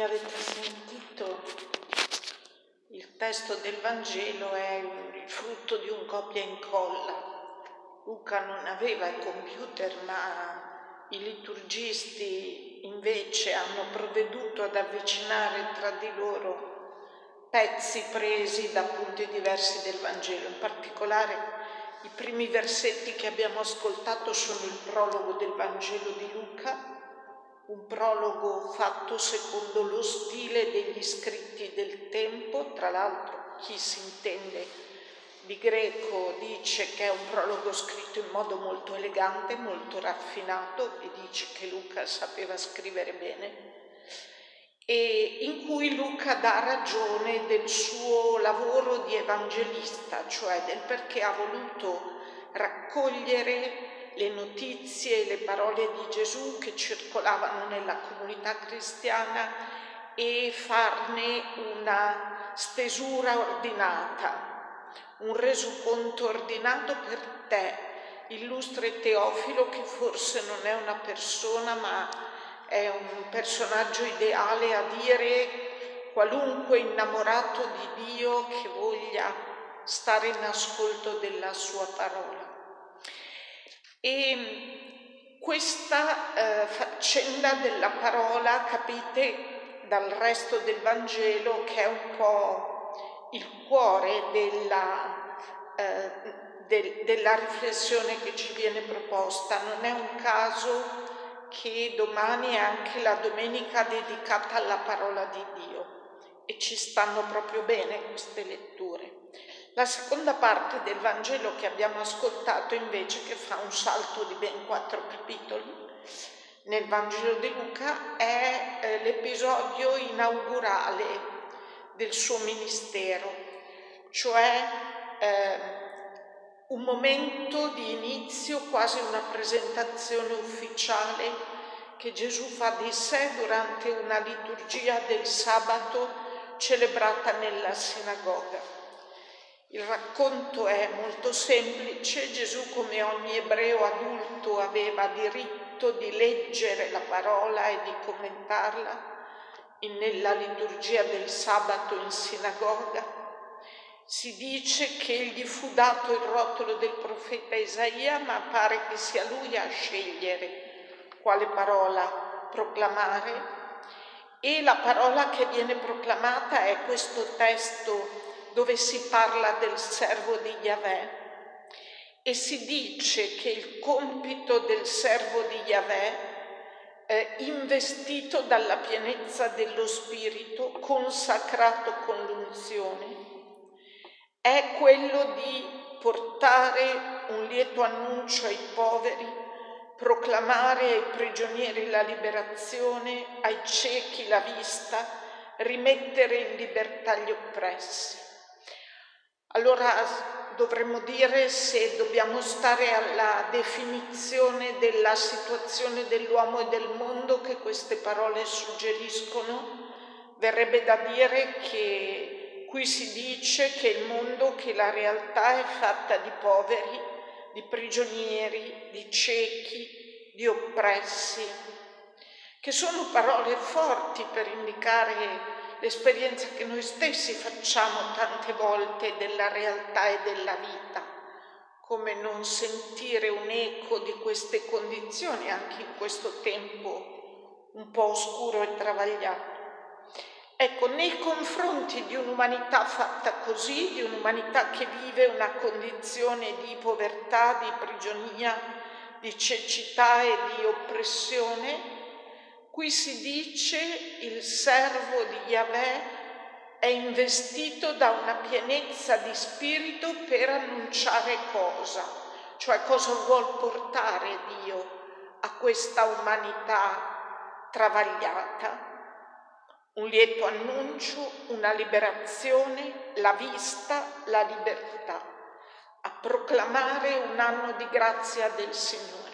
Come avete sentito, il testo del Vangelo è il frutto di un copia e incolla. Luca non aveva il computer, ma i liturgisti invece hanno provveduto ad avvicinare tra di loro pezzi presi da punti diversi del Vangelo. In particolare i primi versetti che abbiamo ascoltato sono il prologo del Vangelo di Luca un prologo fatto secondo lo stile degli scritti del tempo, tra l'altro chi si intende di greco dice che è un prologo scritto in modo molto elegante, molto raffinato e dice che Luca sapeva scrivere bene e in cui Luca dà ragione del suo lavoro di evangelista, cioè del perché ha voluto raccogliere le notizie e le parole di Gesù che circolavano nella comunità cristiana e farne una stesura ordinata, un resoconto ordinato per te, illustre Teofilo, che forse non è una persona ma è un personaggio ideale a dire qualunque innamorato di Dio che voglia stare in ascolto della sua parola. E questa eh, faccenda della parola, capite dal resto del Vangelo, che è un po' il cuore della, eh, de, della riflessione che ci viene proposta. Non è un caso che domani è anche la domenica dedicata alla parola di Dio e ci stanno proprio bene queste letture. La seconda parte del Vangelo che abbiamo ascoltato invece, che fa un salto di ben quattro capitoli, nel Vangelo di Luca, è eh, l'episodio inaugurale del suo ministero, cioè eh, un momento di inizio, quasi una presentazione ufficiale che Gesù fa di sé durante una liturgia del sabato celebrata nella sinagoga. Il racconto è molto semplice, Gesù come ogni ebreo adulto aveva diritto di leggere la parola e di commentarla nella liturgia del sabato in sinagoga. Si dice che gli fu dato il rotolo del profeta Isaia, ma pare che sia lui a scegliere quale parola proclamare. E la parola che viene proclamata è questo testo dove si parla del servo di Yahweh e si dice che il compito del servo di Yahweh investito dalla pienezza dello Spirito, consacrato con l'unzione, è quello di portare un lieto annuncio ai poveri, proclamare ai prigionieri la liberazione, ai ciechi la vista, rimettere in libertà gli oppressi. Allora dovremmo dire se dobbiamo stare alla definizione della situazione dell'uomo e del mondo che queste parole suggeriscono, verrebbe da dire che qui si dice che il mondo, che la realtà è fatta di poveri, di prigionieri, di ciechi, di oppressi, che sono parole forti per indicare l'esperienza che noi stessi facciamo tante volte della realtà e della vita, come non sentire un eco di queste condizioni anche in questo tempo un po' oscuro e travagliato. Ecco, nei confronti di un'umanità fatta così, di un'umanità che vive una condizione di povertà, di prigionia, di cecità e di oppressione, Qui si dice il servo di Yahweh è investito da una pienezza di spirito per annunciare cosa, cioè cosa vuol portare Dio a questa umanità travagliata. Un lieto annuncio, una liberazione, la vista, la libertà, a proclamare un anno di grazia del Signore.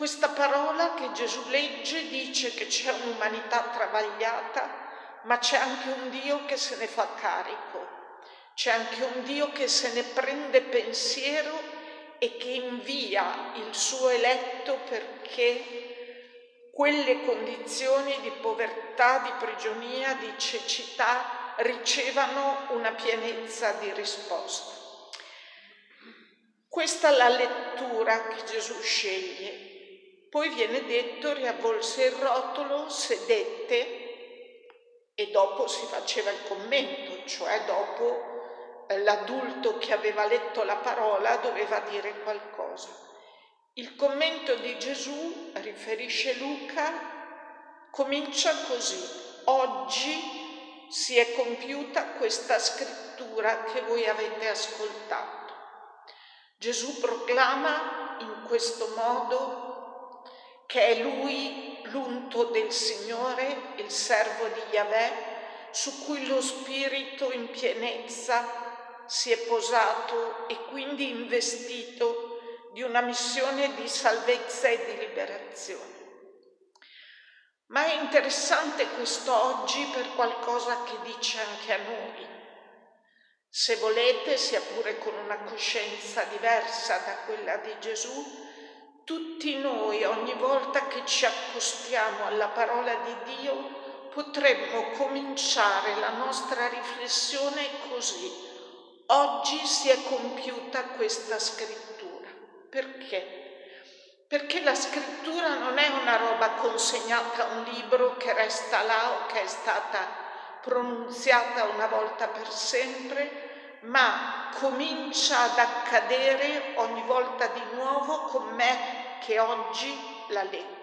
Questa parola che Gesù legge dice che c'è un'umanità travagliata, ma c'è anche un Dio che se ne fa carico, c'è anche un Dio che se ne prende pensiero e che invia il suo eletto perché quelle condizioni di povertà, di prigionia, di cecità ricevano una pienezza di risposta. Questa è la lettura che Gesù sceglie. Poi viene detto, riavvolse il rotolo, sedette e dopo si faceva il commento, cioè dopo eh, l'adulto che aveva letto la parola doveva dire qualcosa. Il commento di Gesù, riferisce Luca, comincia così. Oggi si è compiuta questa scrittura che voi avete ascoltato. Gesù proclama in questo modo che è Lui l'unto del Signore, il servo di Yahweh, su cui lo Spirito in pienezza si è posato e quindi investito di una missione di salvezza e di liberazione. Ma è interessante questo oggi per qualcosa che dice anche a noi. Se volete, sia pure con una coscienza diversa da quella di Gesù, tutti noi, ogni volta che ci accostiamo alla parola di Dio, potremmo cominciare la nostra riflessione così. Oggi si è compiuta questa scrittura. Perché? Perché la scrittura non è una roba consegnata a un libro che resta là o che è stata pronunziata una volta per sempre, ma comincia ad accadere ogni volta di nuovo con me che oggi la leggo.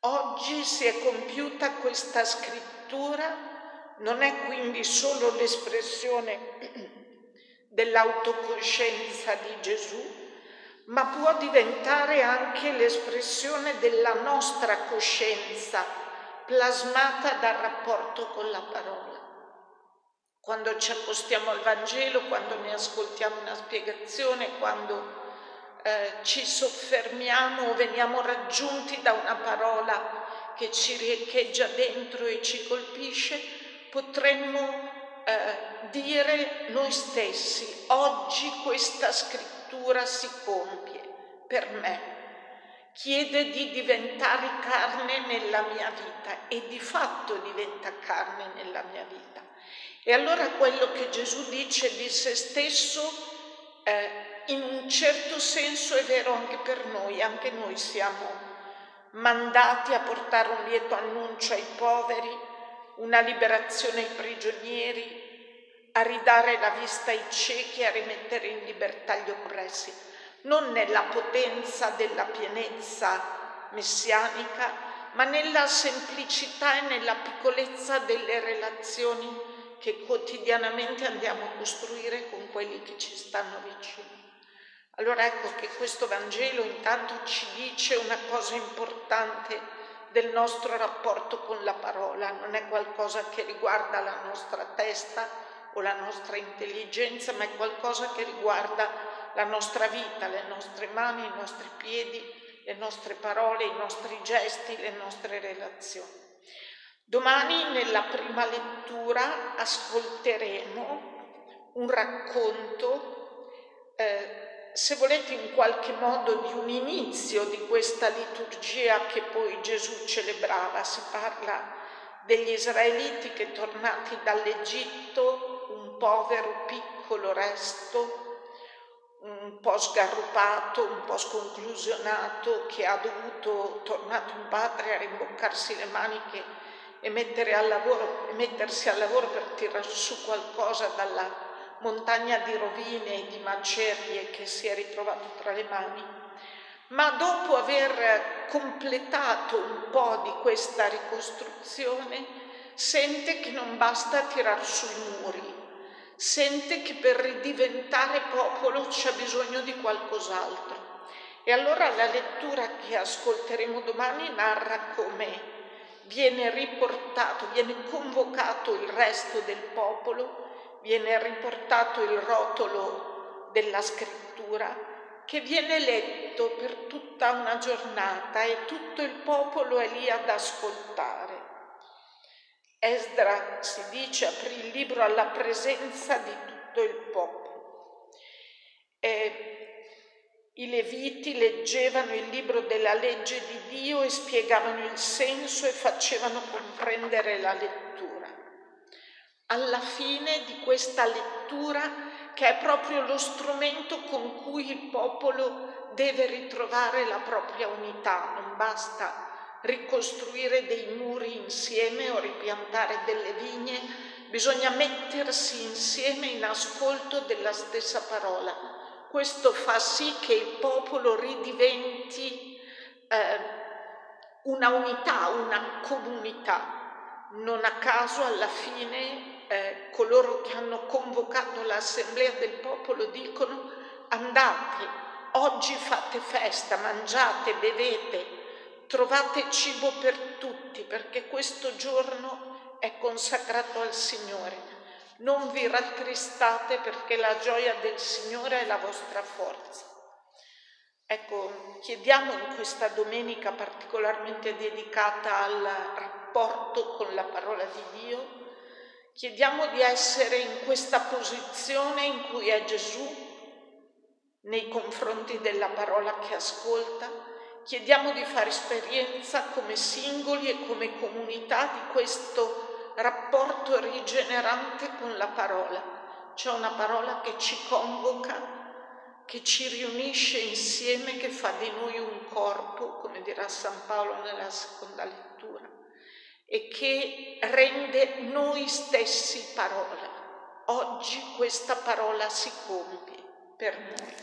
Oggi si è compiuta questa scrittura, non è quindi solo l'espressione dell'autocoscienza di Gesù, ma può diventare anche l'espressione della nostra coscienza plasmata dal rapporto con la parola. Quando ci accostiamo al Vangelo, quando ne ascoltiamo una spiegazione, quando eh, ci soffermiamo o veniamo raggiunti da una parola che ci riecheggia dentro e ci colpisce, potremmo eh, dire noi stessi, oggi questa scrittura si compie per me, chiede di diventare carne nella mia vita e di fatto diventa carne nella mia vita. E allora quello che Gesù dice di se stesso eh, in un certo senso è vero anche per noi, anche noi siamo mandati a portare un lieto annuncio ai poveri, una liberazione ai prigionieri, a ridare la vista ai ciechi a rimettere in libertà gli oppressi, non nella potenza della pienezza messianica, ma nella semplicità e nella piccolezza delle relazioni che quotidianamente andiamo a costruire con quelli che ci stanno vicino. Allora ecco che questo Vangelo intanto ci dice una cosa importante del nostro rapporto con la parola, non è qualcosa che riguarda la nostra testa o la nostra intelligenza, ma è qualcosa che riguarda la nostra vita, le nostre mani, i nostri piedi, le nostre parole, i nostri gesti, le nostre relazioni. Domani nella prima lettura ascolteremo un racconto eh, se volete in qualche modo di un inizio di questa liturgia che poi Gesù celebrava. Si parla degli israeliti che tornati dall'Egitto, un povero piccolo resto, un po' sgarrupato, un po' sconclusionato, che ha dovuto, tornato in patria, a rimboccarsi le maniche e al lavoro, mettersi al lavoro per tirare su qualcosa dalla montagna di rovine e di macerie che si è ritrovato tra le mani, ma dopo aver completato un po' di questa ricostruzione, sente che non basta tirar su i muri, sente che per ridiventare popolo c'è bisogno di qualcos'altro. E allora la lettura che ascolteremo domani narra come viene riportato, viene convocato il resto del popolo viene riportato il rotolo della scrittura che viene letto per tutta una giornata e tutto il popolo è lì ad ascoltare. Esdra, si dice, aprì il libro alla presenza di tutto il popolo. E I leviti leggevano il libro della legge di Dio e spiegavano il senso e facevano comprendere la lettura. Alla fine di questa lettura, che è proprio lo strumento con cui il popolo deve ritrovare la propria unità, non basta ricostruire dei muri insieme o ripiantare delle vigne, bisogna mettersi insieme in ascolto della stessa parola. Questo fa sì che il popolo ridiventi eh, una unità, una comunità. Non a caso alla fine eh, coloro che hanno convocato l'assemblea del popolo dicono andate, oggi fate festa, mangiate, bevete, trovate cibo per tutti perché questo giorno è consacrato al Signore. Non vi rattristate perché la gioia del Signore è la vostra forza. Ecco, chiediamo in questa domenica particolarmente dedicata al rapporto con la parola di Dio, chiediamo di essere in questa posizione in cui è Gesù nei confronti della parola che ascolta, Chiediamo di fare esperienza come singoli e come comunità di questo rapporto rigenerante con la parola. C'è una parola che ci convoca, che ci riunisce insieme, che fa di noi un corpo, come dirà San Paolo nella seconda lettura, e che rende noi stessi parola. Oggi questa parola si compie per noi.